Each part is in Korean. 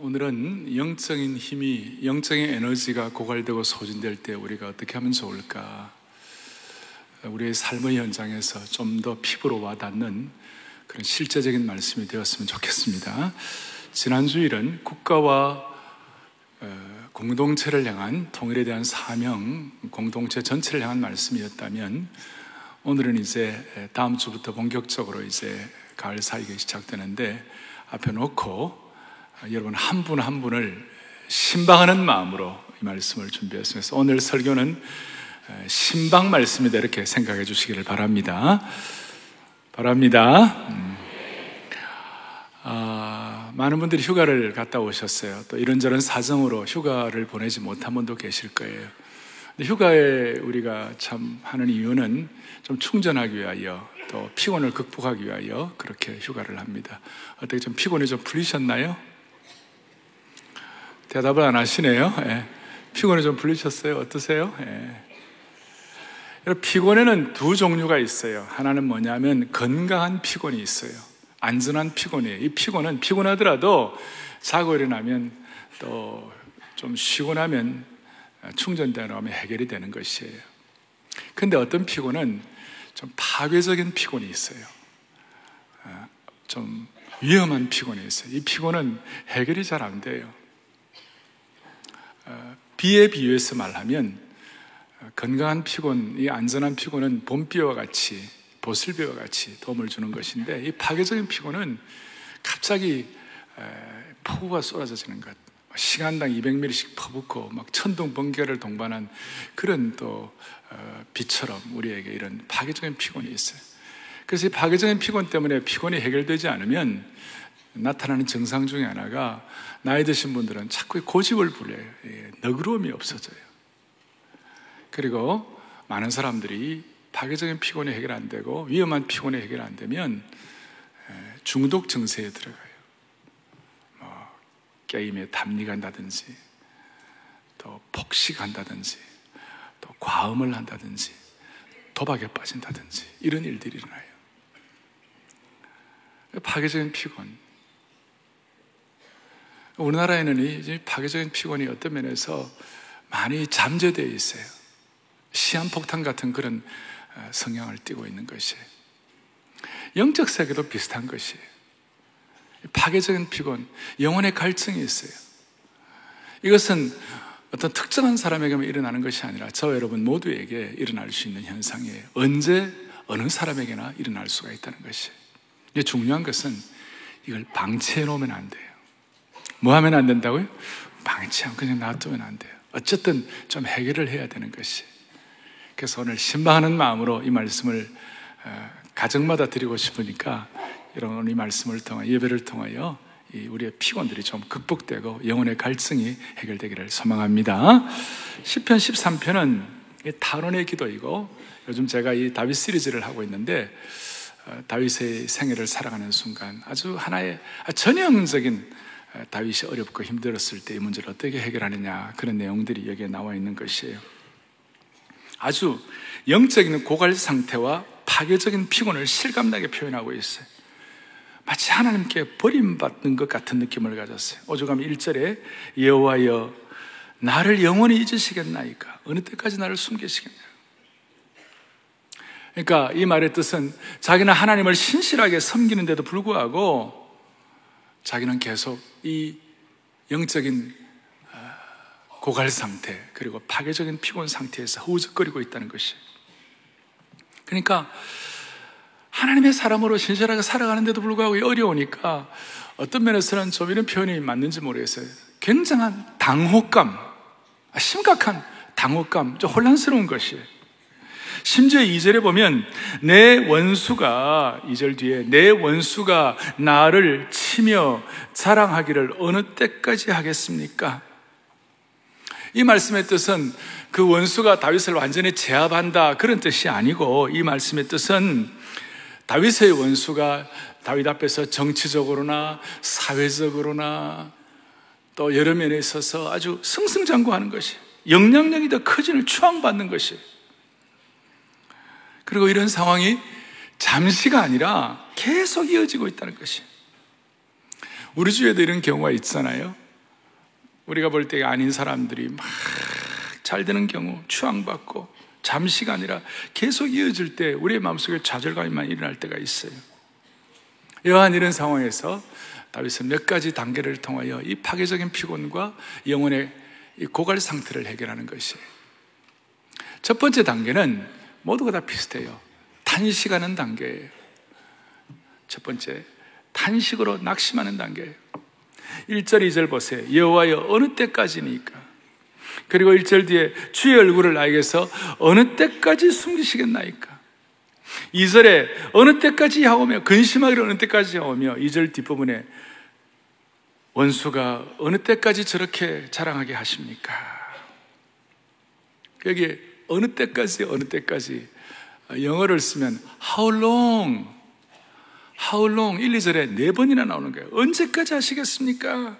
오늘은 영적인 힘이, 영적인 에너지가 고갈되고 소진될 때 우리가 어떻게 하면 좋을까? 우리의 삶의 현장에서 좀 더 피부로 와닿는 그런 실제적인 말씀이 되었으면 좋겠습니다. 지난 주일은 국가와 어, 공동체를 향한 통일에 대한 사명, 공동체 전체를 향한 말씀이었다면 오늘은 이제 다음 주부터 본격적으로 이제 가을 사이가 시작되는데 앞에 놓고 여러분 한 분한 한 분을 신방하는 마음으로 이 말씀을 준비했습니다. 오늘 설교는 신방 말씀이다 이렇게 생각해 주시기를 바랍니다. 바랍니다. 음. 아, 많은 분들이 휴가를 갔다 오셨어요. 또 이런저런 사정으로 휴가를 보내지 못한 분도 계실 거예요. 휴가에 우리가 참 하는 이유는 좀 충전하기 위하여 또 피곤을 극복하기 위하여 그렇게 휴가를 합니다. 어떻게 좀 피곤이 좀 풀리셨나요? 대답을 안 하시네요. 예. 피곤이 좀 풀리셨어요? 어떠세요? 예. 피곤에는 두 종류가 있어요. 하나는 뭐냐면 건강한 피곤이 있어요. 안전한 피곤이에요. 이 피곤은 피곤하더라도 자고 일어나면 또 좀 쉬고 나면 충전되는 하면 해결이 되는 것이에요. 근데 어떤 피곤은 좀 파괴적인 피곤이 있어요. 아, 좀 위험한 피곤이 있어요. 이 피곤은 해결이 잘 안 돼요. 어, 비에 비유해서 말하면 어, 건강한 피곤, 이 안전한 피곤은 봄비와 같이 보슬비와 같이 도움을 주는 것인데 이 파괴적인 피곤은 갑자기 폭우가 쏟아져지는 것, 시간당 200ml씩 퍼붓고 막 천둥 번개를 동반한 그런 또 어, 비처럼 우리에게 이런 파괴적인 피곤이 있어요. 그래서 이 파괴적인 피곤 때문에 피곤이 해결되지 않으면 나타나는 증상 중에 하나가 나이 드신 분들은 자꾸 고집을 부려요. 예, 너그러움이 없어져요. 그리고 많은 사람들이 파괴적인 피곤이 해결 안 되고 위험한 피곤이 해결 안 되면 예, 중독 증세에 들어가요. 뭐 게임에 담리간다든지 또 폭식한다든지 또 과음을 한다든지 도박에 빠진다든지 이런 일들이 일어나요. 파괴적인 피곤. 우리나라에는 이 파괴적인 피곤이 어떤 면에서 많이 잠재되어 있어요. 시한폭탄 같은 그런 어, 성향을 띠고 있는 것이에요. 영적 세계도 비슷한 것이에요. 파괴적인 피곤, 영혼의 갈증이 있어요. 이것은 어떤 특정한 사람에게만 일어나는 것이 아니라 저 여러분 모두에게 일어날 수 있는 현상이에요. 언제 어느 사람에게나 일어날 수가 있다는 것이에요. 중요한 것은 이걸 방치해 놓으면 안 돼요. 뭐 하면 안 된다고요? 방치하면 그냥 놔두면 안 돼요. 어쨌든 좀 해결을 해야 되는 것이. 그래서 오늘 신방하는 마음으로 이 말씀을 어, 가정마다 드리고 싶으니까 여러분 이 말씀을 통하 예배를 통하여 우리의 피곤들이 좀 극복되고 영혼의 갈증이 해결되기를 소망합니다. 10편 13편은 탄원의 기도이고 요즘 제가 이 다윗 시리즈를 하고 있는데 어, 다윗의 생애를 살아가는 순간 아주 하나의 전형적인 다윗이 어렵고 힘들었을 때 이 문제를 어떻게 해결하느냐 그런 내용들이 여기에 나와 있는 것이에요. 아주 영적인 고갈 상태와 파괴적인 피곤을 실감나게 표현하고 있어요. 마치 하나님께 버림받는 것 같은 느낌을 가졌어요. 오죽하면 1절에 여호와여 나를 영원히 잊으시겠나이까 어느 때까지 나를 숨기시겠냐 그러니까 이 말의 뜻은 자기는 하나님을 신실하게 섬기는데도 불구하고 자기는 계속 이 영적인 아, 고갈 상태 그리고 파괴적인 피곤 상태에서 허우적거리고 있다는 것이. 그러니까 하나님의 사람으로 신실하게 살아가는데도 불구하고 어려우니까 어떤 면에서는 좀 이런 표현이 맞는지 모르겠어요. 굉장한 당혹감, 아, 심각한 당혹감, 좀 혼란스러운 것이에요. 심지어 2절에 보면 내 원수가 2절 뒤에 내 원수가 나를 치며 자랑하기를 어느 때까지 하겠습니까? 이 말씀의 뜻은 그 원수가 다윗을 완전히 제압한다 그런 뜻이 아니고 이 말씀의 뜻은 다윗의 원수가 다윗 앞에서 정치적으로나 사회적으로나 또 여러 면에 있어서 아주 승승장구하는 것이 영향력이 더 커지는 추앙받는 것이 그리고 이런 상황이 잠시가 아니라 계속 이어지고 있다는 것이. 우리 주에도 이런 경우가 있잖아요. 우리가 볼 때 아닌 사람들이 막 잘 되는 경우 추앙받고 잠시가 아니라 계속 이어질 때 우리의 마음속에 좌절감이만 일어날 때가 있어요. 여한 이런 상황에서 다윗은 몇 가지 단계를 통하여 이 파괴적인 피곤과 영혼의 고갈 상태를 해결하는 것이에요. 첫 번째 단계는 모두가 다 비슷해요. 탄식하는 단계예요. 첫 번째, 탄식으로 낙심하는 단계예요. 1절, 2절 보세요. 여호와여 어느 때까지니까? 그리고 1절 뒤에 주의 얼굴을 나에게서 어느 때까지 숨기시겠나이까? 2절에 어느 때까지 하오며 근심하기를 어느 때까지 하오며 2절 뒷부분에 원수가 어느 때까지 저렇게 자랑하게 하십니까? 여기 어느 때까지 어느 때까지 영어를 쓰면 how long how long 1, 2절에 네 번이나 나오는 거예요. 언제까지 하시겠습니까?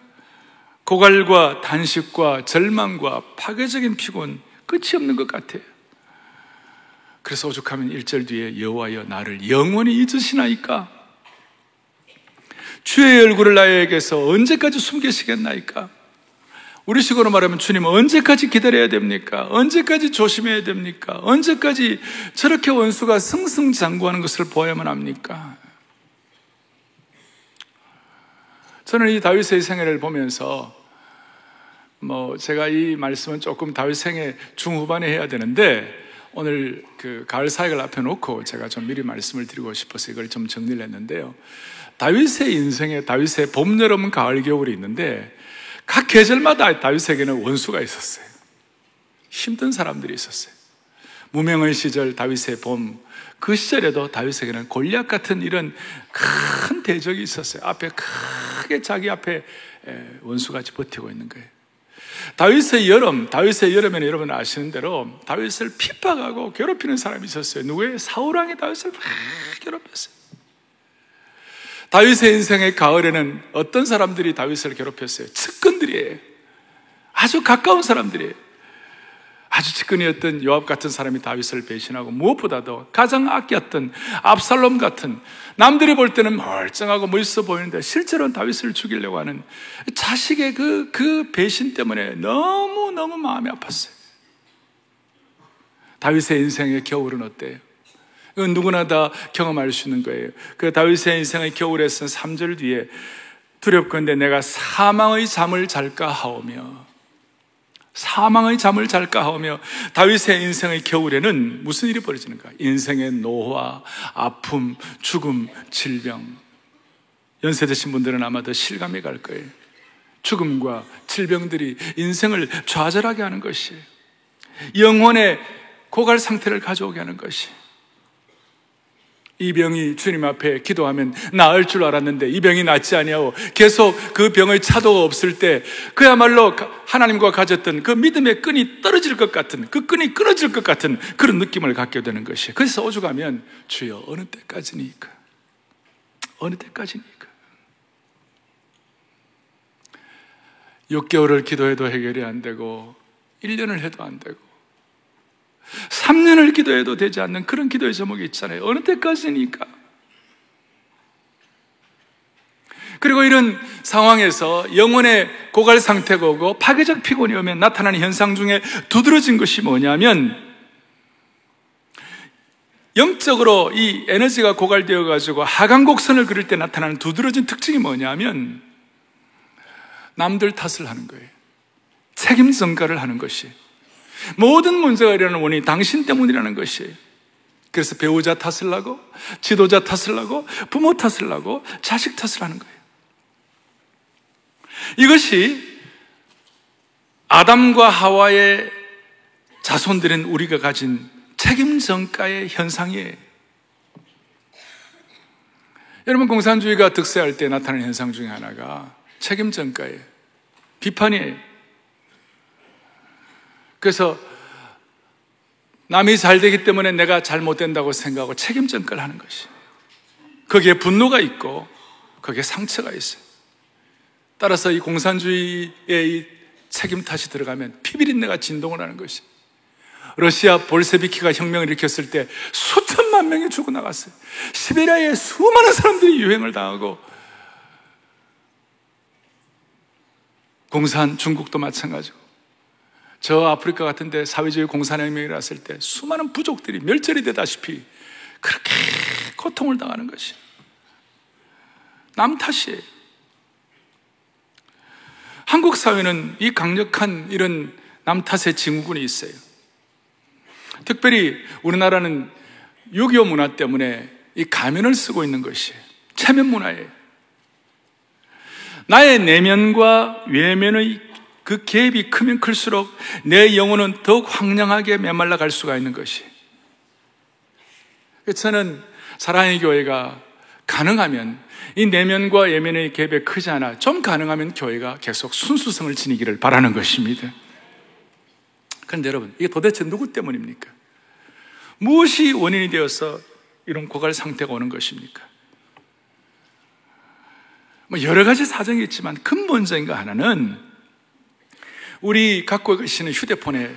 고갈과 단식과 절망과 파괴적인 피곤 끝이 없는 것 같아요. 그래서 오죽하면 1절 뒤에 여호와여 나를 영원히 잊으시나이까? 주의 얼굴을 나에게서 언제까지 숨기시겠나이까? 우리 식으로 말하면 주님 언제까지 기다려야 됩니까? 언제까지 조심해야 됩니까? 언제까지 저렇게 원수가 승승장구하는 것을 보아야만 합니까? 저는 이 다윗의 생애를 보면서 뭐 제가 이 말씀은 조금 다윗 생애 중후반에 해야 되는데 오늘 그 가을 사역을 앞에 놓고 제가 좀 미리 말씀을 드리고 싶어서 이걸 좀 정리를 했는데요. 다윗의 인생에 다윗의 봄, 여름, 가을, 겨울이 있는데 각 계절마다 다윗에게는 원수가 있었어요. 힘든 사람들이 있었어요. 무명의 시절 다윗의 봄, 그 시절에도 다윗에게는 골리앗 같은 이런 큰 대적이 있었어요. 앞에 크게 자기 앞에 원수같이 버티고 있는 거예요. 다윗의 여름, 다윗의 여름에는 여러분 아시는 대로 다윗을 핍박하고 괴롭히는 사람이 있었어요. 누구의 사울 왕이 다윗을 막 괴롭혔어요. 다윗의 인생의 가을에는 어떤 사람들이 다윗을 괴롭혔어요? 측근들이에요. 아주 가까운 사람들이에요. 아주 측근이었던 요압 같은 사람이 다윗을 배신하고 무엇보다도 가장 아꼈던 압살롬 같은 남들이 볼 때는 멀쩡하고 멋있어 보이는데 실제로는 다윗을 죽이려고 하는 자식의 그, 그 배신 때문에 너무너무 마음이 아팠어요. 다윗의 인생의 겨울은 어때요? 이건 누구나 다 경험할 수 있는 거예요. 그 다윗의 인생의 겨울에서 3절 뒤에 두렵건대 내가 사망의 잠을 잘까 하오며 사망의 잠을 잘까 하오며 다윗의 인생의 겨울에는 무슨 일이 벌어지는가? 인생의 노화, 아픔, 죽음, 질병. 연세 드신 분들은 아마 더 실감이 갈 거예요. 죽음과 질병들이 인생을 좌절하게 하는 것이 영혼의 고갈 상태를 가져오게 하는 것이 이 병이 주님 앞에 기도하면 나을 줄 알았는데 이 병이 낫지 아니하고 계속 그 병의 차도가 없을 때 그야말로 하나님과 가졌던 그 믿음의 끈이 떨어질 것 같은 그 끈이 끊어질 것 같은 그런 느낌을 갖게 되는 것이 그래서 오죽하면 주여 어느 때까지니까? 어느 때까지니까? 6개월을 기도해도 해결이 안 되고 1년을 해도 안 되고 3년을 기도해도 되지 않는 그런 기도의 제목이 있잖아요. 어느 때까지니까. 그리고 이런 상황에서 영혼의 고갈 상태가 오고 파괴적 피곤이 오면 나타나는 현상 중에 두드러진 것이 뭐냐면 영적으로 이 에너지가 고갈되어 가지고 하강 곡선을 그릴 때 나타나는 두드러진 특징이 뭐냐면 남들 탓을 하는 거예요. 책임 전가를 하는 것이 모든 문제가 일어나는 원인이 당신 때문이라는 것이에요. 그래서 배우자 탓을 하고, 지도자 탓을 하고, 부모 탓을 하고, 자식 탓을 하는 거예요. 이것이 아담과 하와의 자손들은 우리가 가진 책임 전가의 현상이에요. 여러분, 공산주의가 득세할 때 나타나는 현상 중에 하나가 책임 전가예요. 비판이에요. 그래서 남이 잘 되기 때문에 내가 잘못된다고 생각하고 책임 전가를 하는 것이. 거기에 분노가 있고 거기에 상처가 있어요. 따라서 이 공산주의의 이 책임 탓이 들어가면 피비린내가 진동을 하는 것이. 러시아 볼세비키가 혁명을 일으켰을 때 수천만 명이 죽어나갔어요. 시베리아에 수많은 사람들이 유행을 당하고 공산 중국도 마찬가지고 저 아프리카 같은데 사회주의 공산혁명이 일어났을 때 수많은 부족들이 멸절이 되다시피 그렇게 고통을 당하는 것이 남 탓이에요. 한국 사회는 이 강력한 이런 남 탓의 증후군이 있어요. 특별히 우리나라는 6.25 문화 때문에 이 가면을 쓰고 있는 것이 체면 문화예요. 나의 내면과 외면의 그 갭이 크면 클수록 내 영혼은 더욱 황량하게 메말라 갈 수가 있는 것이. 저는 사랑의 교회가 가능하면 이 내면과 외면의 갭이 크지 않아 좀 가능하면 교회가 계속 순수성을 지니기를 바라는 것입니다. 그런데 여러분, 이게 도대체 누구 때문입니까? 무엇이 원인이 되어서 이런 고갈 상태가 오는 것입니까? 뭐 여러 가지 사정이 있지만 근본적인 거 하나는 우리 갖고 계시는 휴대폰에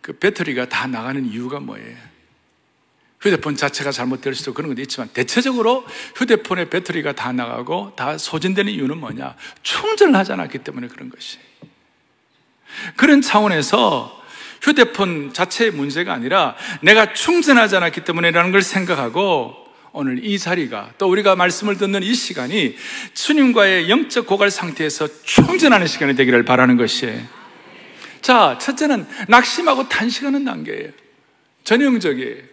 그 배터리가 다 나가는 이유가 뭐예요? 휴대폰 자체가 잘못될 수도 그런 것도 있지만 대체적으로 휴대폰의 배터리가 다 나가고 다 소진되는 이유는 뭐냐? 충전을 하지 않았기 때문에 그런 것이. 그런 차원에서 휴대폰 자체의 문제가 아니라 내가 충전하지 않았기 때문에라는 걸 생각하고 오늘 이 자리가 또 우리가 말씀을 듣는 이 시간이 주님과의 영적 고갈 상태에서 충전하는 시간이 되기를 바라는 것이에요. 자, 첫째는 낙심하고 탄식하는 단계예요. 전형적이에요.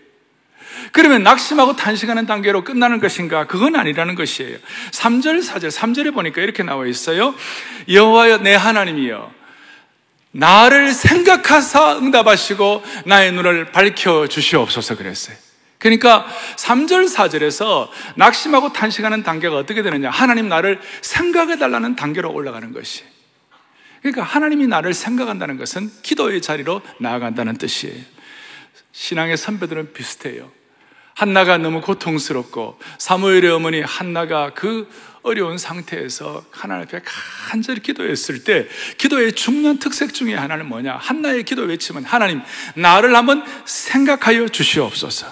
그러면 낙심하고 탄식하는 단계로 끝나는 것인가? 그건 아니라는 것이에요. 3절, 4절, 3절에 보니까 이렇게 나와 있어요. 여호와여 내 하나님이여 나를 생각하사 응답하시고 나의 눈을 밝혀 주시옵소서 그랬어요. 그러니까 3절, 4절에서 낙심하고 탄식하는 단계가 어떻게 되느냐? 하나님 나를 생각해 달라는 단계로 올라가는 것이. 그러니까 하나님이 나를 생각한다는 것은 기도의 자리로 나아간다는 뜻이에요. 신앙의 선배들은 비슷해요. 한나가 너무 고통스럽고 사무엘의 어머니 한나가 그 어려운 상태에서 하나님 앞에 간절히 기도했을 때 기도의 중요한 특색 중에 하나는 뭐냐? 한나의 기도 외침은 하나님 나를 한번 생각하여 주시옵소서.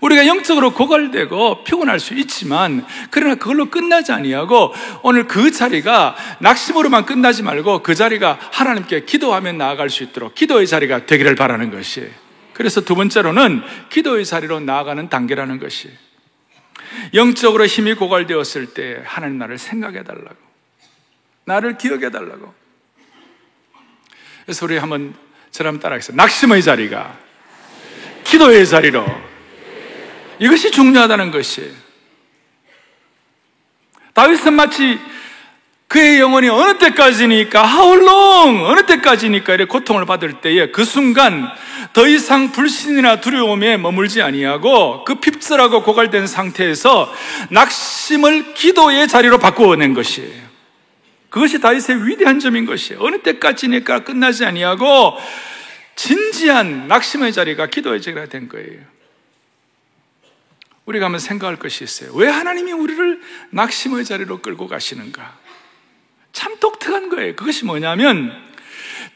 우리가 영적으로 고갈되고 피곤할 수 있지만 그러나 그걸로 끝나지 아니하고 오늘 그 자리가 낙심으로만 끝나지 말고 그 자리가 하나님께 기도하며 나아갈 수 있도록 기도의 자리가 되기를 바라는 것이. 그래서 두 번째로는 기도의 자리로 나아가는 단계라는 것이. 영적으로 힘이 고갈되었을 때 하나님 나를 생각해 달라고. 나를 기억해 달라고. 그래서 우리 한번 저랑 따라하겠습니다. 낙심의 자리가 기도의 자리로 이것이 중요하다는 것이에요. 다윗은 마치 그의 영혼이 어느 때까지니까 how long 어느 때까지니까 이렇게 고통을 받을 때에 그 순간 더 이상 불신이나 두려움에 머물지 아니하고 그 핍절하고 고갈된 상태에서 낙심을 기도의 자리로 바꾸어낸 것이에요. 그것이 다윗의 위대한 점인 것이에요. 어느 때까지니까 끝나지 아니하고 진지한 낙심의 자리가 기도의 자리가 된 거예요. 우리가 한번 생각할 것이 있어요. 왜 하나님이 우리를 낙심의 자리로 끌고 가시는가? 참 독특한 거예요. 그것이 뭐냐면,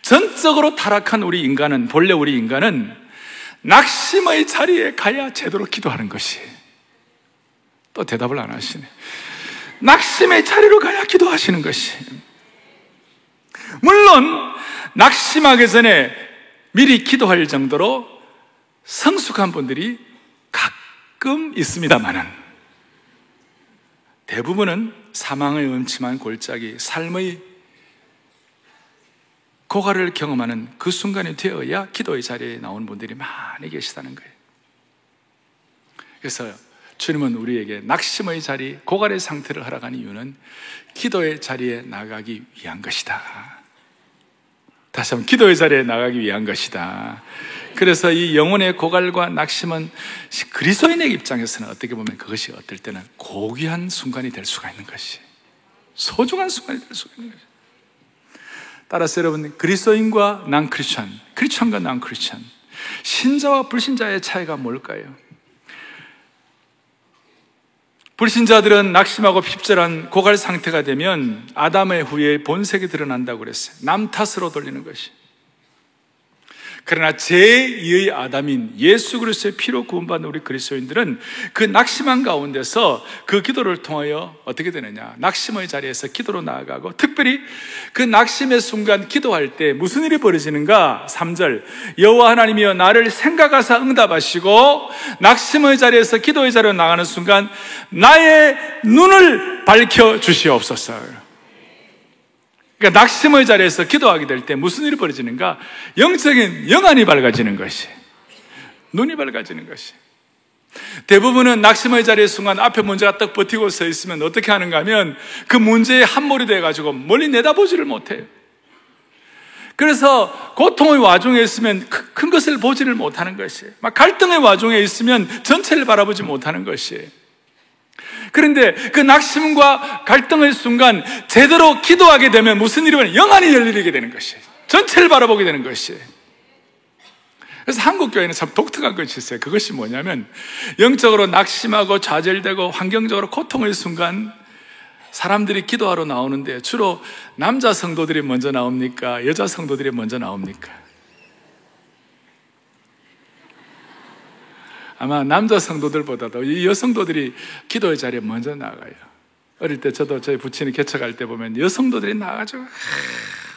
전적으로 타락한 우리 인간은, 본래 우리 인간은 낙심의 자리에 가야 제대로 기도하는 것이. 또 대답을 안 하시네. 낙심의 자리로 가야 기도하시는 것이. 물론, 낙심하기 전에 미리 기도할 정도로 성숙한 분들이 가끔 있습니다만은 대부분은 사망의 음침한 골짜기, 삶의 고가를 경험하는 그 순간이 되어야 기도의 자리에 나오는 분들이 많이 계시다는 거예요. 그래서 주님은 우리에게 낙심의 자리, 고갈의 상태를 허락한 이유는 기도의 자리에 나가기 위한 것이다. 다시 한번 기도의 자리에 나가기 위한 것이다. 그래서 이 영혼의 고갈과 낙심은 그리스도인의 입장에서는 어떻게 보면 그것이 어떨 때는 고귀한 순간이 될 수가 있는 것이 소중한 순간이 될 수가 있는 것이 따라서 여러분 그리스도인과 난 크리스천, 크리스천과 난 크리스천 신자와 불신자의 차이가 뭘까요? 불신자들은 낙심하고 핍절한 고갈 상태가 되면 아담의 후에 본색이 드러난다고 그랬어요. 남 탓으로 돌리는 것이. 그러나 제2의 아담인 예수 그리스도의 피로 구원받는 우리 그리스도인들은 그 낙심한 가운데서 그 기도를 통하여 어떻게 되느냐? 낙심의 자리에서 기도로 나아가고 특별히 그 낙심의 순간 기도할 때 무슨 일이 벌어지는가? 3절 여호와 하나님이여 나를 생각하사 응답하시고 낙심의 자리에서 기도의 자리로 나가는 순간 나의 눈을 밝혀 주시옵소서. 그러니까 낙심의 자리에서 기도하게 될 때 무슨 일이 벌어지는가? 영적인 영안이 밝아지는 것이. 눈이 밝아지는 것이. 대부분은 낙심의 자리의 순간 앞에 문제가 딱 버티고 서 있으면 어떻게 하는가 하면 그 문제에 함몰이 돼가지고 멀리 내다보지를 못해요. 그래서 고통의 와중에 있으면 큰 것을 보지를 못하는 것이에요. 막 갈등의 와중에 있으면 전체를 바라보지 못하는 것이에요. 그런데 그 낙심과 갈등의 순간 제대로 기도하게 되면 무슨 일이 면 영안이 열리게 되는 것이 전체를 바라보게 되는 것이 그래서 한국 교회는 참 독특한 것이 있어요. 그것이 뭐냐면 영적으로 낙심하고 좌절되고 환경적으로 고통의 순간 사람들이 기도하러 나오는데 주로 남자 성도들이 먼저 나옵니까? 여자 성도들이 먼저 나옵니까? 아마 남자 성도들보다도 이 여성도들이 기도의 자리에 먼저 나가요. 어릴 때 저도 저희 부친이 개척할 때 보면 여성도들이 나가지고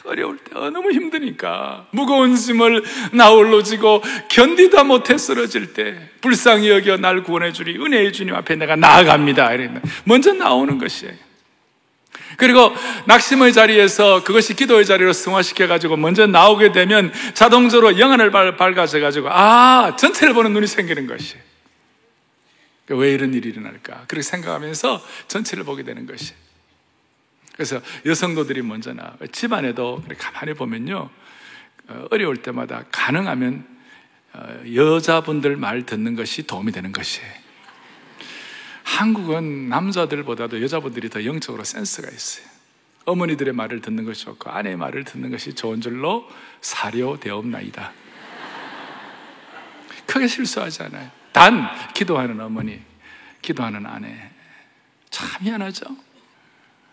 어려울 때 너무 힘드니까 무거운 짐을 나홀로 지고 견디다 못해 쓰러질 때 불쌍히 여겨 날 구원해 주리 은혜의 주님 앞에 내가 나아갑니다. 이랬는 먼저 나오는 것이에요. 그리고 낙심의 자리에서 그것이 기도의 자리로 승화시켜가지고 먼저 나오게 되면 자동적으로 영안을 밝아져가지고, 아, 전체를 보는 눈이 생기는 것이. 왜 이런 일이 일어날까? 그렇게 생각하면서 전체를 보게 되는 것이. 그래서 여성도들이 먼저 나, 집안에도 가만히 보면요. 어, 어려울 때마다 가능하면 어, 여자분들 말 듣는 것이 도움이 되는 것이에요. 한국은 남자들보다도 여자분들이 더 영적으로 센스가 있어요. 어머니들의 말을 듣는 것이 좋고 아내의 말을 듣는 것이 좋은 줄로 사료되옵나이다. 크게 실수하지 않아요. 단 기도하는 어머니, 기도하는 아내 참 희한하죠.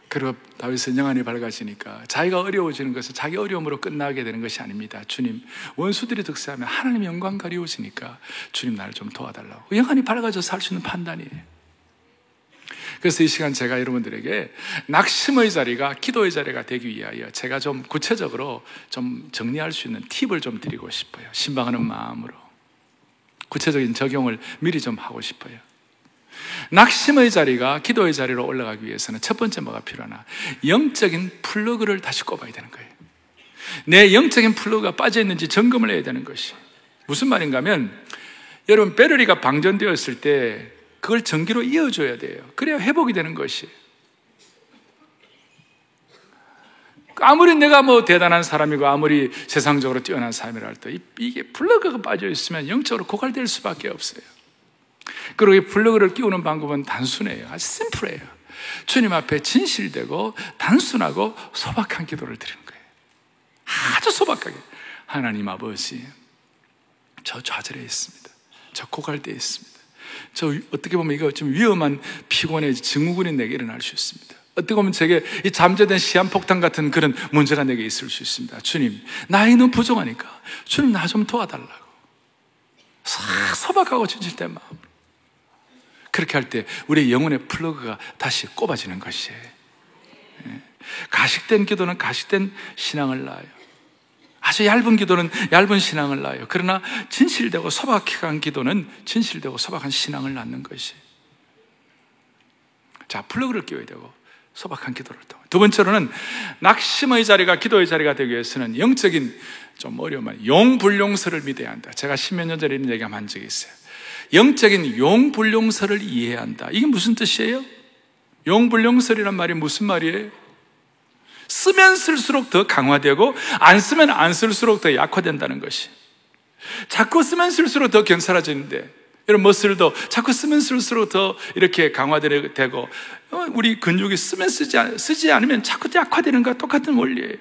그리고 다윗은 영안이 밝아지니까 자기가 어려워지는 것은 자기 어려움으로 끝나게 되는 것이 아닙니다. 주님, 원수들이 득세하면 하나님 영광 가리워지니까 주님 나를 좀 도와달라고. 영안이 밝아져서 할 수 있는 판단이에요. 그래서 이 시간 제가 여러분들에게 낙심의 자리가 기도의 자리가 되기 위하여 제가 좀 구체적으로 좀 정리할 수 있는 팁을 좀 드리고 싶어요. 신방하는 마음으로. 구체적인 적용을 미리 좀 하고 싶어요. 낙심의 자리가 기도의 자리로 올라가기 위해서는 첫 번째 뭐가 필요하나? 영적인 플러그를 다시 꼽아야 되는 거예요. 내 영적인 플러그가 빠져 있는지 점검을 해야 되는 것이. 무슨 말인가 하면, 여러분, 배터리가 방전되었을 때 그걸 전기로 이어줘야 돼요. 그래야 회복이 되는 것이. 아무리 내가 뭐 대단한 사람이고 아무리 세상적으로 뛰어난 사람이라 할때 이게 플러그가 빠져 있으면 영적으로 고갈될 수밖에 없어요. 그리고 이 플러그를 끼우는 방법은 단순해요. 아주 심플해요. 주님 앞에 진실되고 단순하고 소박한 기도를 드리는 거예요. 아주 소박하게. 하나님 아버지, 저 좌절해 있습니다. 저 고갈되어 있습니다. 저 어떻게 보면 이거 좀 위험한 피곤의 증후군이 내게 일어날 수 있습니다. 어떻게 보면 제게 이 잠재된 시한폭탄 같은 그런 문제가 내게 있을 수 있습니다. 주님, 나이는 부족하니까 주님 나 좀 도와달라고. 싹 소박하고 진실된 마음으로. 그렇게 할 때 우리의 영혼의 플러그가 다시 꼽아지는 것이에요. 예. 가식된 기도는 가식된 신앙을 낳아요. 아주 얇은 기도는 얇은 신앙을 낳아요. 그러나 진실되고 소박한 기도는 진실되고 소박한 신앙을 낳는 것이. 자, 플러그를 끼워야 되고 소박한 기도를 통해. 두 번째로는 낙심의 자리가 기도의 자리가 되기 위해서는 영적인 좀 어려운 용불용서를 믿어야 한다. 제가 십몇 년 전에 이런 얘기 한 적이 있어요. 영적인 용불용서를 이해해야 한다. 이게 무슨 뜻이에요? 용불용설이란 말이 무슨 말이에요? 쓰면 쓸수록 더 강화되고 안 쓰면 안 쓸수록 더 약화된다는 것이. 자꾸 쓰면 쓸수록 더 견사라지는데 이런 머슬도 자꾸 쓰면 쓸수록 더 이렇게 강화되고 어, 우리 근육이 쓰면 쓰지, 쓰지 않으면 자꾸 약화되는 것과 똑같은 원리예요.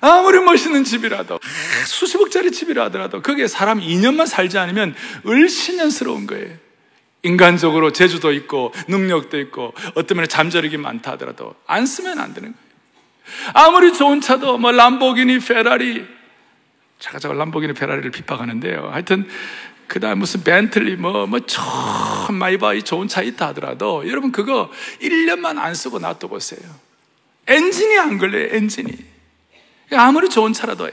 아무리 멋있는 집이라도 수십억짜리 집이라 하더라도 거기에 사람 2년만 살지 않으면 을신년스러운 거예요. 인간적으로 재주도 있고 능력도 있고 어떤 면에 잠재력이 많다 하더라도 안 쓰면 안 되는 거예요. 아무리 좋은 차도 뭐 람보기니, 페라리 자가자가 람보기니 페라리를 핍박하는데요. 하여튼 그 다음 무슨 벤틀리 뭐, 뭐, 참 마이바이 좋은 차 있다 하더라도 여러분 그거 1년만 안 쓰고 놔둬 보세요. 엔진이 안 걸려요, 엔진이. 아무리 좋은 차라도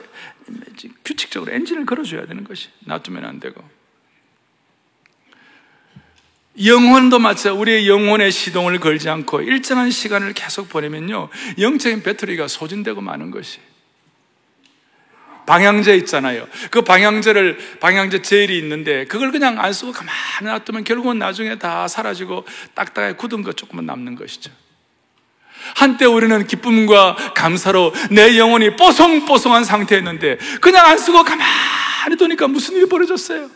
규칙적으로 엔진을 걸어줘야 되는 것이. 놔두면 안 되고. 영혼도 마찬 우리의 영혼의 시동을 걸지 않고 일정한 시간을 계속 보내면요. 영적인 배터리가 소진되고 마는 것이. 방향제 있잖아요. 그 방향제를, 방향제 젤이 있는데 그걸 그냥 안 쓰고 가만히 놔두면 결국은 나중에 다 사라지고 딱딱하게 굳은 것 조금만 남는 것이죠. 한때 우리는 기쁨과 감사로 내 영혼이 뽀송뽀송한 상태였는데 그냥 안 쓰고 가만히 두니까 무슨 일이 벌어졌어요?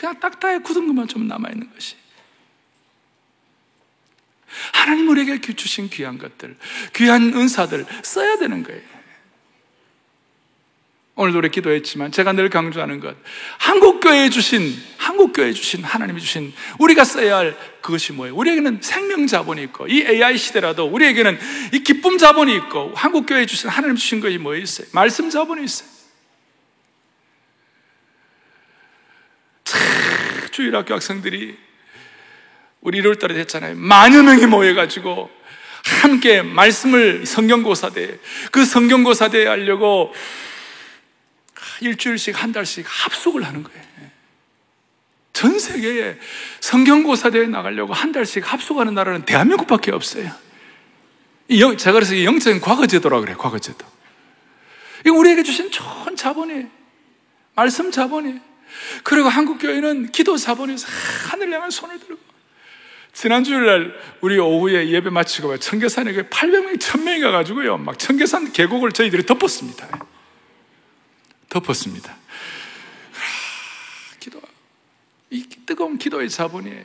그냥 딱딱하게 굳은 것만 좀 남아있는 것이. 하나님 우리에게 주신 귀한 것들, 귀한 은사들 써야 되는 거예요. 오늘도 우리 기도했지만 제가 늘 강조하는 것 한국교회에 주신 한국교회에 주신 하나님이 주신 우리가 써야 할 그것이 뭐예요? 우리에게는 생명 자본이 있고 이 AI 시대라도 우리에게는 이 기쁨 자본이 있고 한국교회에 주신 하나님 주신 것이 뭐 있어요? 말씀 자본이 있어요. 주일학교 학생들이 우리 1월달에 됐잖아요. 만여 명이 모여가지고 함께 말씀을 성경고사대 그 성경고사대에 하려고 일주일씩 한 달씩 합숙을 하는 거예요. 전 세계에 성경고사대에 나가려고 한 달씩 합숙하는 나라는 대한민국밖에 없어요. 제가 그래서 영적인 과거제도라고 그래요, 과거제도. 이거 우리에게 주신 좋은 자본이에요. 말씀 자본이에요. 그리고 한국교회는 기도 자본에서 하늘 향한 손을 들고 지난 주일날 우리 오후에 예배 마치고 청계산에 800명이 1000명이 가가지고요 막 청계산 계곡을 저희들이 덮었습니다 덮었습니다. 기도, 이 뜨거운 기도의 자본이에요.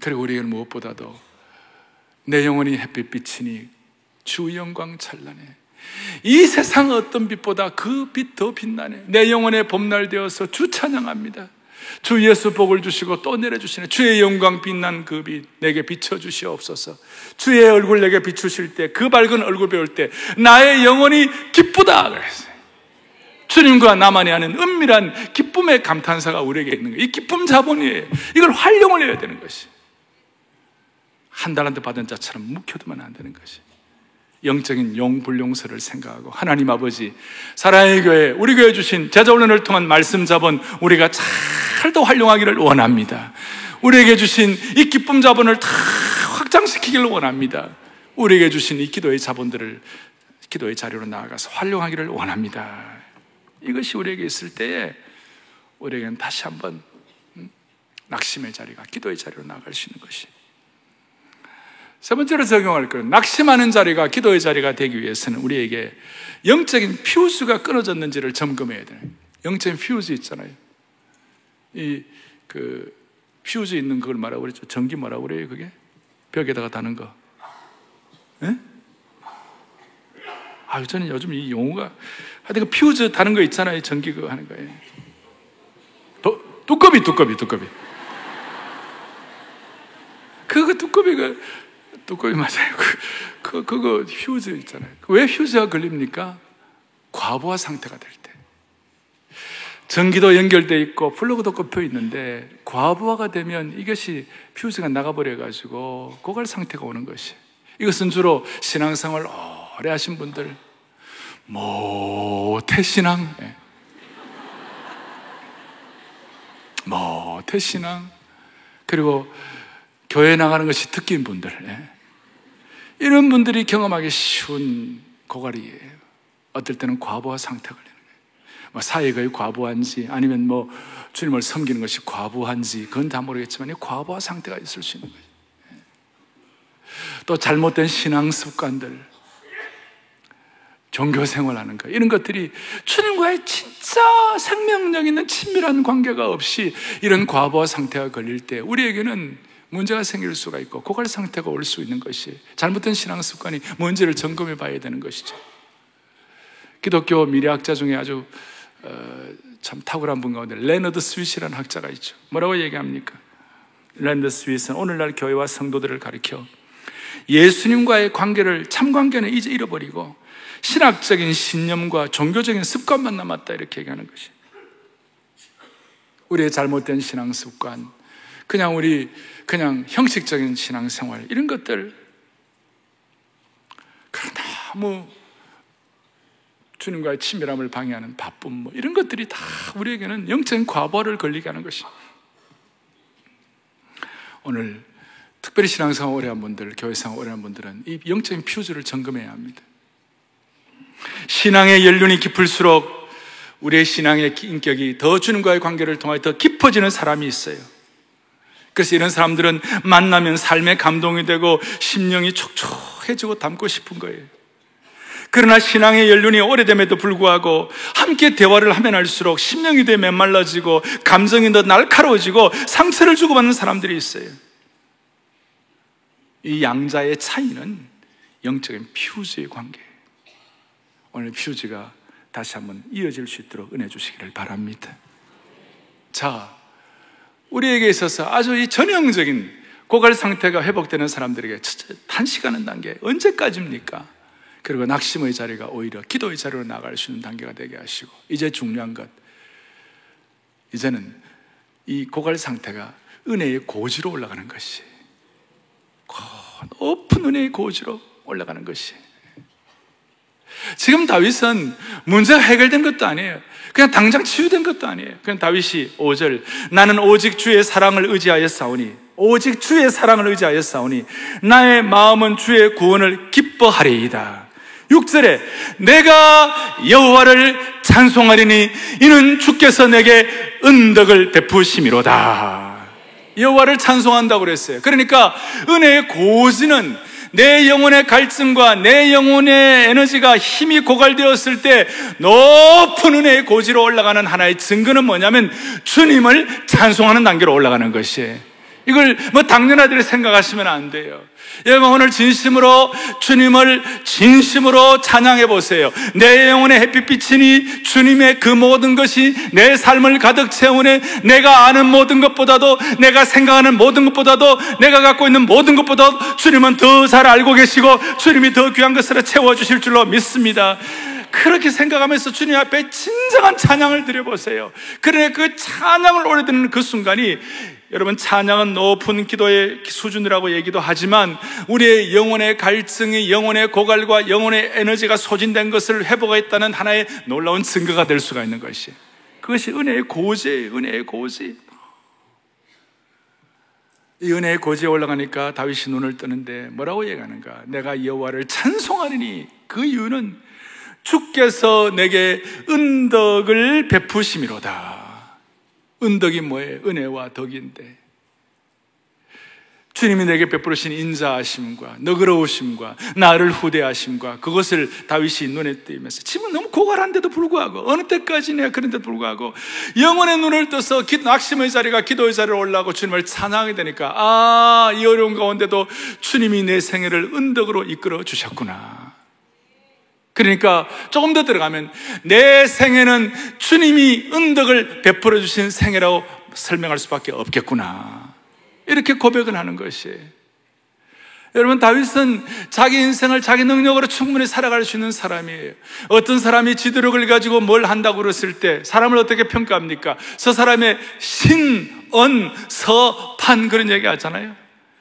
그리고 우리는 무엇보다도 내 영혼이 햇빛 비치니 주 영광 찬란해. 이 세상 어떤 빛보다 그 빛 더 빛나네. 내 영혼의 봄날 되어서 주 찬양합니다. 주 예수 복을 주시고 또 내려주시네. 주의 영광 빛난 그 빛 내게 비춰주시옵소서. 주의 얼굴 내게 비추실 때, 그 밝은 얼굴 배울 때, 나의 영혼이 기쁘다. 그랬어요. 주님과 나만이 하는 은밀한 기쁨의 감탄사가 우리에게 있는 거예요. 이 기쁨 자본이에요. 이걸 활용을 해야 되는 것이. 한 달한테 받은 자처럼 묵혀두면 안 되는 것이. 영적인 용불용서를 생각하고 하나님 아버지 사랑의 교회 우리 교회 주신 제자 훈련을 통한 말씀 자본 우리가 잘 더 활용하기를 원합니다. 우리에게 주신 이 기쁨 자본을 다 확장시키기를 원합니다. 우리에게 주신 이 기도의 자본들을 기도의 자료로 나아가서 활용하기를 원합니다. 이것이 우리에게 있을 때에 우리에게는 다시 한번 음, 낙심의 자리가 기도의 자리로 나갈 수 있는 것이. 세 번째로 적용할 것은 낙심하는 자리가 기도의 자리가 되기 위해서는 우리에게 영적인 퓨즈가 끊어졌는지를 점검해야 돼요. 영적인 퓨즈 있잖아요. 이, 그, 퓨즈 있는 그걸 말하고 그랬죠. 전기 뭐라고 그래요, 그게? 벽에다가 다는 거. 예? 아, 저는 요즘 이 용어가 하여튼 그 퓨즈 다는 거 있잖아요. 전기 그거 하는 거예요. 도, 두꺼비, 두꺼비, 두꺼비. 그거 두꺼비, 그, 두꺼비 맞아요. 그, 그, 그거 퓨즈 있잖아요. 왜 퓨즈가 걸립니까? 과부하 상태가 될 때. 전기도 연결돼 있고 플러그도 꼽혀 있는데 과부하가 되면 이것이 퓨즈가 나가버려가지고 고갈 상태가 오는 것이. 이것은 주로 신앙생활 오래 하신 분들, 모태신앙. 예. 모태신앙. 그리고 교회 나가는 것이 특기인 분들. 예. 이런 분들이 경험하기 쉬운 고갈이에요. 어떨 때는 과부하 상태 걸리는 거예요. 뭐 사회가 과부한지 아니면 뭐 주님을 섬기는 것이 과부한지 그건 다 모르겠지만 과부하 상태가 있을 수 있는 거예요. 예. 또 잘못된 신앙 습관들, 종교 생활하는 거 이런 것들이 주님과의 진짜 생명력 있는 친밀한 관계가 없이 이런 과부하 상태가 걸릴 때 우리에게는 문제가 생길 수가 있고 고갈 상태가 올 수 있는 것이 잘못된 신앙 습관이 뭔지를 점검해 봐야 되는 것이죠. 기독교 미래학자 중에 아주 어, 참 탁월한 분 가운데 레너드 스윗이라는 학자가 있죠. 뭐라고 얘기합니까? 레너드 스윗은 오늘날 교회와 성도들을 가리켜 예수님과의 관계를 참 관계는 이제 잃어버리고 신학적인 신념과 종교적인 습관만 남았다 이렇게 얘기하는 것이. 우리의 잘못된 신앙 습관, 그냥 우리 그냥 형식적인 신앙 생활 이런 것들 너무 주님과의 친밀함을 방해하는 바쁨 뭐 이런 것들이 다 우리에게는 영적인 과보를 걸리게 하는 것이. 오늘 특별히 신앙생활 오래 한 분들, 교회생활 오래 한 분들은 이 영적인 퓨즈를 점검해야 합니다. 신앙의 연륜이 깊을수록 우리의 신앙의 인격이 더 주님과의 관계를 통해 더 깊어지는 사람이 있어요. 그래서 이런 사람들은 만나면 삶의 감동이 되고 심령이 촉촉해지고 담고 싶은 거예요. 그러나 신앙의 연륜이 오래됨에도 불구하고 함께 대화를 하면 할수록 심령이 더 메말라지고 감정이 더 날카로워지고 상처를 주고받는 사람들이 있어요. 이 양자의 차이는 영적인 퓨즈의 관계. 오늘 퓨즈가 다시 한번 이어질 수 있도록 은혜 주시기를 바랍니다. 자, 우리에게 있어서 아주 이 전형적인 고갈 상태가 회복되는 사람들에게 단시간은 단계 언제까지입니까? 그리고 낙심의 자리가 오히려 기도의 자리로 나갈 수 있는 단계가 되게 하시고 이제 중요한 것 이제는 이 고갈 상태가 은혜의 고지로 올라가는 것이 높은 은혜의 고지로 올라가는 것이 지금 다윗은 문제가 해결된 것도 아니에요. 그냥 당장 치유된 것도 아니에요. 그냥 다윗이 5절 나는 오직 주의 사랑을 의지하여 싸우니 오직 주의 사랑을 의지하여 싸우니 나의 마음은 주의 구원을 기뻐하리이다. 6절에 내가 여호와를 찬송하리니 이는 주께서 내게 은덕을 베푸심이로다. 여호와를 찬송한다고 그랬어요. 그러니까 은혜의 고지는 내 영혼의 갈증과 내 영혼의 에너지가 힘이 고갈되었을 때 높은 은혜의 고지로 올라가는 하나의 증거는 뭐냐면 주님을 찬송하는 단계로 올라가는 것이에요. 이걸 뭐 당연하게 생각하시면 안 돼요. 여러분 오늘 진심으로 주님을 진심으로 찬양해 보세요. 내 영혼의 햇빛 비치니 주님의 그 모든 것이 내 삶을 가득 채우네. 내가 아는 모든 것보다도 내가 생각하는 모든 것보다도 내가 갖고 있는 모든 것보다 주님은 더 잘 알고 계시고 주님이 더 귀한 것으로 채워 주실 줄로 믿습니다. 그렇게 생각하면서 주님 앞에 진정한 찬양을 드려보세요. 그러나 그 찬양을 듣는 그 순간이 여러분 찬양은 높은 기도의 수준이라고 얘기도 하지만 우리의 영혼의 갈증이 영혼의 고갈과 영혼의 에너지가 소진된 것을 회복했다는 하나의 놀라운 증거가 될 수가 있는 것이 그것이 은혜의 고지예요 은혜의 고지. 이 은혜의 고지에 올라가니까 다윗이 눈을 뜨는데 뭐라고 얘기하는가? 내가 여호와를 찬송하리니 그 이유는 주께서 내게 은덕을 베푸심이로다 은덕이 뭐예요? 은혜와 덕인데. 주님이 내게 베풀으신 인자하심과 너그러우심과 나를 후대하심과 그것을 다윗이 눈에 띄면서 지금 너무 고갈한데도 불구하고 어느 때까지 내가 그런데도 불구하고 영혼의 눈을 떠서 낙심의 자리가 기도의 자리로 올라가고 주님을 찬양하게 되니까 아, 이 어려운 가운데도 주님이 내 생애를 은덕으로 이끌어 주셨구나. 그러니까 조금 더 들어가면 내 생애는 주님이 은덕을 베풀어 주신 생애라고 설명할 수밖에 없겠구나. 이렇게 고백을 하는 것이 여러분 다윗은 자기 인생을 자기 능력으로 충분히 살아갈 수 있는 사람이에요. 어떤 사람이 지도력을 가지고 뭘 한다고 그랬을 때 사람을 어떻게 평가합니까? 저 사람의 신, 언, 서, 판 그런 얘기 하잖아요.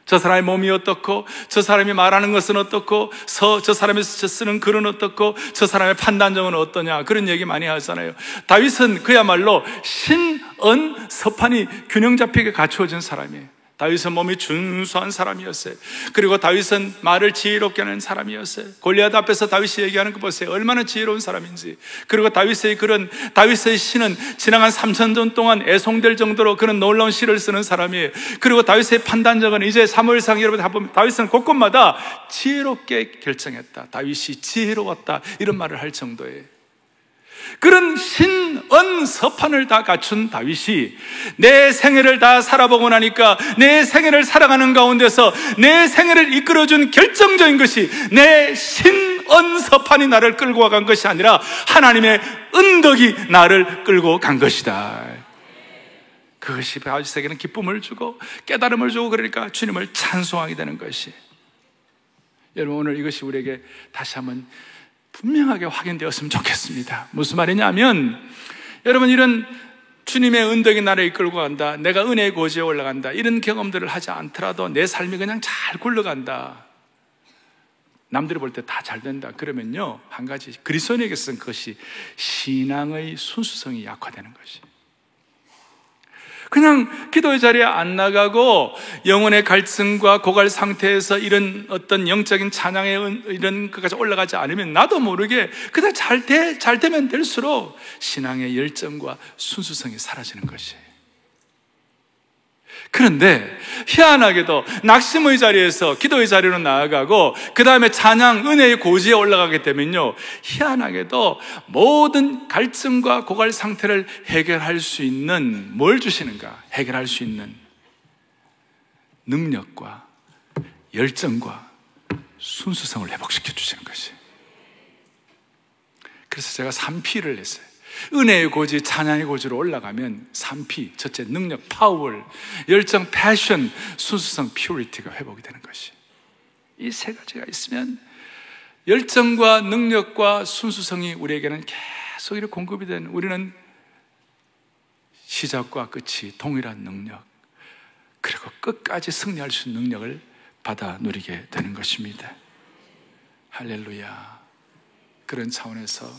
저 사람의 몸이 어떻고, 저 사람이 말하는 것은 어떻고, 서, 저 사람이 쓰는 글은 어떻고, 저 사람의 판단점은 어떠냐. 그런 얘기 많이 하잖아요. 다윗은 그야말로 신, 언, 서판이 균형 잡히게 갖추어진 사람이에요. 다윗은 몸이 준수한 사람이었어요. 그리고 다윗은 말을 지혜롭게 하는 사람이었어요. 골리앗 앞에서 다윗이 얘기하는 거 보세요. 얼마나 지혜로운 사람인지. 그리고 다윗의 그런 다윗의 시는 지나간 3천 년 동안 애송될 정도로 그런 놀라운 시를 쓰는 사람이에요. 그리고 다윗의 판단적은 이제 사무엘상 여러분 다 보면 다윗은 곳곳마다 지혜롭게 결정했다. 다윗이 지혜로웠다. 이런 말을 할 정도예요. 그런 신언 서판을 다 갖춘 다윗이 내 생애를 다 살아보고 나니까 내 생애를 살아가는 가운데서 내 생애를 이끌어준 결정적인 것이 내 신언 서판이 나를 끌고 간 것이 아니라 하나님의 은덕이 나를 끌고 간 것이다. 그것이 다윗에게는 기쁨을 주고 깨달음을 주고 그러니까 주님을 찬송하게 되는 것이 여러분 오늘 이것이 우리에게 다시 한번 분명하게 확인되었으면 좋겠습니다. 무슨 말이냐면 여러분 이런 주님의 은덕이 나를 이끌고 간다. 내가 은혜의 고지에 올라간다. 이런 경험들을 하지 않더라도 내 삶이 그냥 잘 굴러간다. 남들이 볼 때 다 잘 된다. 그러면요, 한 가지. 그리스도인에게서는 그것이 신앙의 순수성이 약화되는 것이. 그냥 기도의 자리에 안 나가고 영혼의 갈증과 고갈 상태에서 이런 어떤 영적인 찬양의 이런 것까지 올라가지 않으면 나도 모르게 그냥 잘 돼, 잘 되면 될수록 신앙의 열정과 순수성이 사라지는 것이에요. 그런데 희한하게도 낙심의 자리에서 기도의 자리로 나아가고 그 다음에 찬양 은혜의 고지에 올라가게 되면요. 희한하게도 모든 갈증과 고갈 상태를 해결할 수 있는 뭘 주시는가? 해결할 수 있는 능력과 열정과 순수성을 회복시켜 주시는 것이. 그래서 제가 3P를 했어요 은혜의 고지, 찬양의 고지로 올라가면 3P, 첫째 능력, 파워, 열정, passion, 순수성, purity가 회복이 되는 것이. 이 세 가지가 있으면 열정과 능력과 순수성이 우리에게는 계속 이렇게 공급이 되는 우리는 시작과 끝이 동일한 능력, 그리고 끝까지 승리할 수 있는 능력을 받아 누리게 되는 것입니다. 할렐루야. 그런 차원에서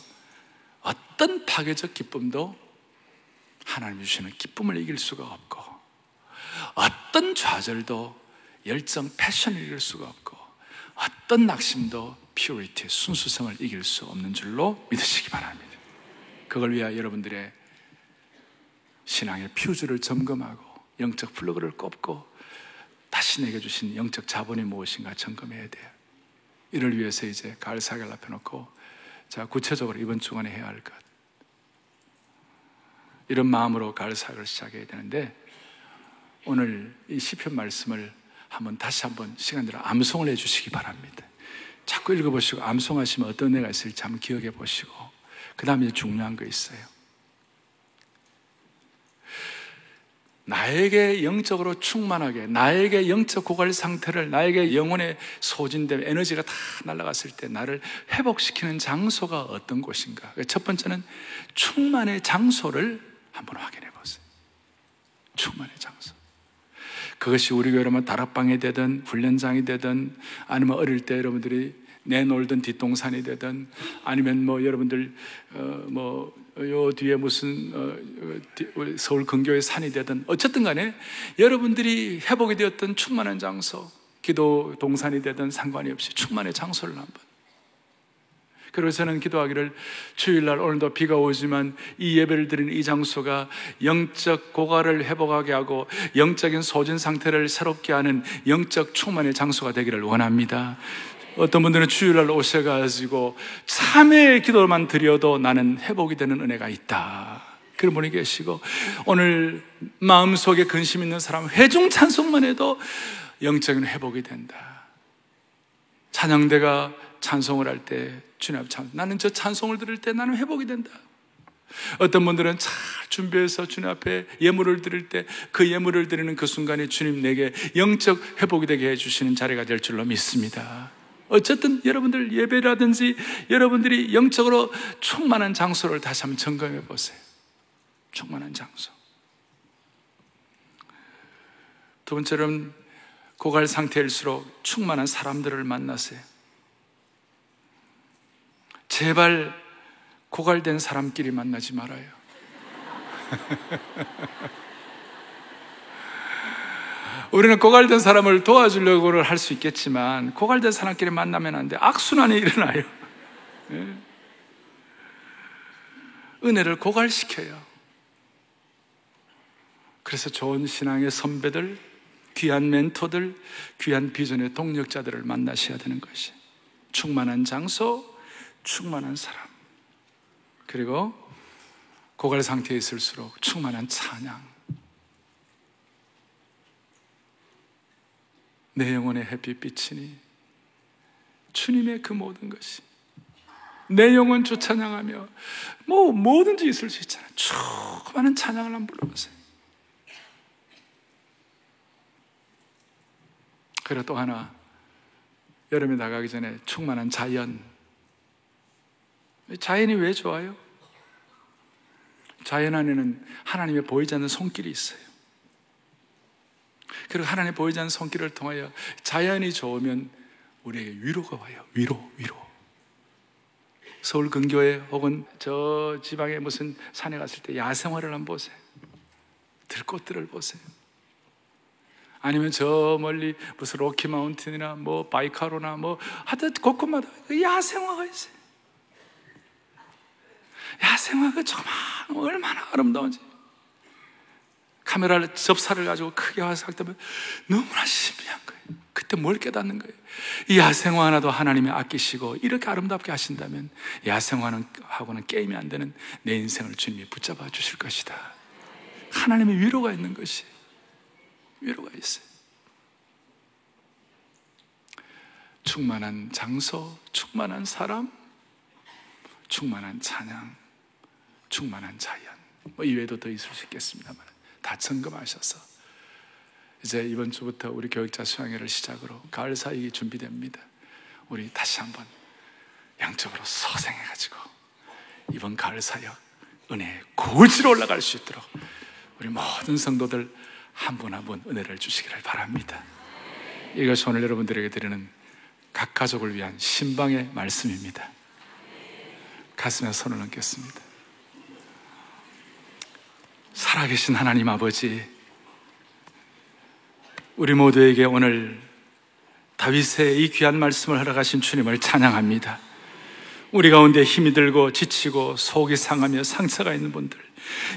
어떤 파괴적 기쁨도 하나님 주시는 기쁨을 이길 수가 없고 어떤 좌절도 열정, passion을 이길 수가 없고 어떤 낙심도 purity, 순수성을 이길 수 없는 줄로 믿으시기 바랍니다. 그걸 위하여 여러분들의 신앙의 퓨즈를 점검하고 영적 플러그를 꼽고 다시 내게 주신 영적 자본이 무엇인가 점검해야 돼요. 이를 위해서 이제 가을 사계를 앞에 놓고 자, 구체적으로 이번 주간에 해야 할 것. 이런 마음으로 가을 사역을 시작해야 되는데, 오늘 이 시편 말씀을 한번 다시 한번 시간대로 암송을 해 주시기 바랍니다. 자꾸 읽어보시고 암송하시면 어떤 애가 있을지 한번 기억해 보시고, 그 다음에 중요한 거 있어요. 나에게 영적으로 충만하게, 나에게 영적 고갈 상태를, 나에게 영혼의 소진됨, 에너지가 다 날아갔을 때 나를 회복시키는 장소가 어떤 곳인가? 첫 번째는 충만의 장소를 한번 확인해 보세요. 충만의 장소. 그것이 우리 교회라면 다락방이 되든, 훈련장이 되든, 아니면 어릴 때 여러분들이 내놀던 뒷동산이 되든, 아니면 뭐 여러분들, 어, 뭐 요 뒤에 무슨 어, 어 서울 근교의 산이 되든 어쨌든 간에 여러분들이 회복이 되었던 충만한 장소, 기도 동산이 되든 상관이 없이 충만의 장소를 한번. 그래서 저는 기도하기를 주일날 오늘도 비가 오지만 이 예배를 드리는 이 장소가 영적 고갈을 회복하게 하고 영적인 소진 상태를 새롭게 하는 영적 충만의 장소가 되기를 원합니다. 어떤 분들은 주일날 오셔가지고 3회의 기도만 드려도 나는 회복이 되는 은혜가 있다. 그런 분이 계시고 오늘 마음속에 근심 있는 사람 회중 찬송만 해도 영적인 회복이 된다. 찬양대가 찬송을 할 때 주님 찬 나는 저 찬송을 들을 때 나는 회복이 된다. 어떤 분들은 잘 준비해서 주님 앞에 예물을 드릴 때 그 예물을 드리는 그 순간에 주님 내게 영적 회복이 되게 해주시는 자리가 될 줄로 믿습니다. 어쨌든 여러분들 예배라든지 여러분들이 영적으로 충만한 장소를 다시 한번 점검해 보세요. 충만한 장소. 두 번째로는 고갈 상태일수록 충만한 사람들을 만나세요. 제발 고갈된 사람끼리 만나지 말아요. 우리는 고갈된 사람을 도와주려고 할 수 있겠지만 고갈된 사람끼리 만나면 안 돼. 악순환이 일어나요. 네. 은혜를 고갈시켜요. 그래서 좋은 신앙의 선배들, 귀한 멘토들, 귀한 비전의 동력자들을 만나셔야 되는 것이 충만한 장소, 충만한 사람. 그리고 고갈 상태에 있을수록 충만한 찬양. 내 영혼의 햇빛 이니 주님의 그 모든 것이 내 영혼 주 찬양하며 뭐 뭐든지 있을 수 있잖아요. 많은 찬양을 한번 불러보세요. 그리고 또 하나 여름에 나가기 전에 충만한 자연 자연이 왜 좋아요? 자연 안에는 하나님의 보이지 않는 손길이 있어요. 그리고 하나님 보이지 않는 손길을 통하여 자연이 좋으면 우리에게 위로가 와요. 위로, 위로. 서울 근교에 혹은 저 지방에 무슨 산에 갔을 때 야생화를 한번 보세요. 들꽃들을 보세요. 아니면 저 멀리 무슨 로키 마운틴이나 뭐 바이카로나 뭐 하여튼 곳곳마다 그 야생화가 있어요. 야생화가 정말 얼마나 아름다운지. 카메라를 접사를 가지고 크게 와서 할 때면 너무나 신비한 거예요. 그때 뭘 깨닫는 거예요? 이 야생화 하나도 하나님이 아끼시고 이렇게 아름답게 하신다면 야생화는 하고는 게임이 안 되는 내 인생을 주님이 붙잡아 주실 것이다. 하나님의 위로가 있는 것이 위로가 있어요. 충만한 장소, 충만한 사람, 충만한 찬양, 충만한 자연. 뭐 이외에도 더 있을 수 있겠습니다만 다 점검하셔서 이제 이번 주부터 우리 교육자 수양회를 시작으로 가을 사역이 준비됩니다. 우리 다시 한번 양쪽으로 소생해가지고 이번 가을 사역 은혜의 고지로 올라갈 수 있도록 우리 모든 성도들 한 분 한 분 은혜를 주시기를 바랍니다. 이것이 오늘 여러분들에게 드리는 각 가족을 위한 신방의 말씀입니다. 가슴에 손을 얹겠습니다. 살아계신 하나님 아버지, 우리 모두에게 오늘 다윗의 이 귀한 말씀을 허락하신 주님을 찬양합니다. 우리 가운데 힘이 들고 지치고 속이 상하며 상처가 있는 분들,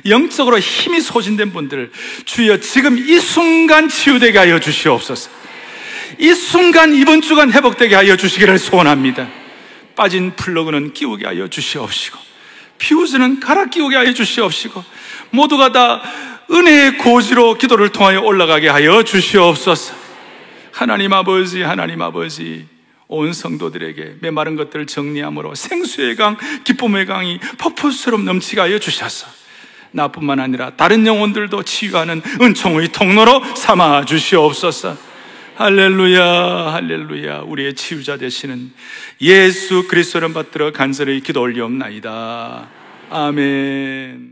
영적으로 힘이 소진된 분들, 주여 지금 이 순간 치유되게 하여 주시옵소서. 이 순간 이번 주간 회복되게 하여 주시기를 소원합니다. 빠진 플러그는 끼우게 하여 주시옵시고, 피우즈는 갈아 끼우게 하여 주시옵시고, 모두가 다 은혜의 고지로 기도를 통하여 올라가게 하여 주시옵소서. 하나님 아버지, 하나님 아버지, 온 성도들에게 메마른 것들을 정리함으로 생수의 강, 기쁨의 강이 폭포수처럼 넘치게 하여 주셔서 나뿐만 아니라 다른 영혼들도 치유하는 은총의 통로로 삼아 주시옵소서. 할렐루야, 할렐루야. 우리의 치유자 되시는 예수 그리스도를 받들어 간절히 기도 올리옵나이다. 아멘.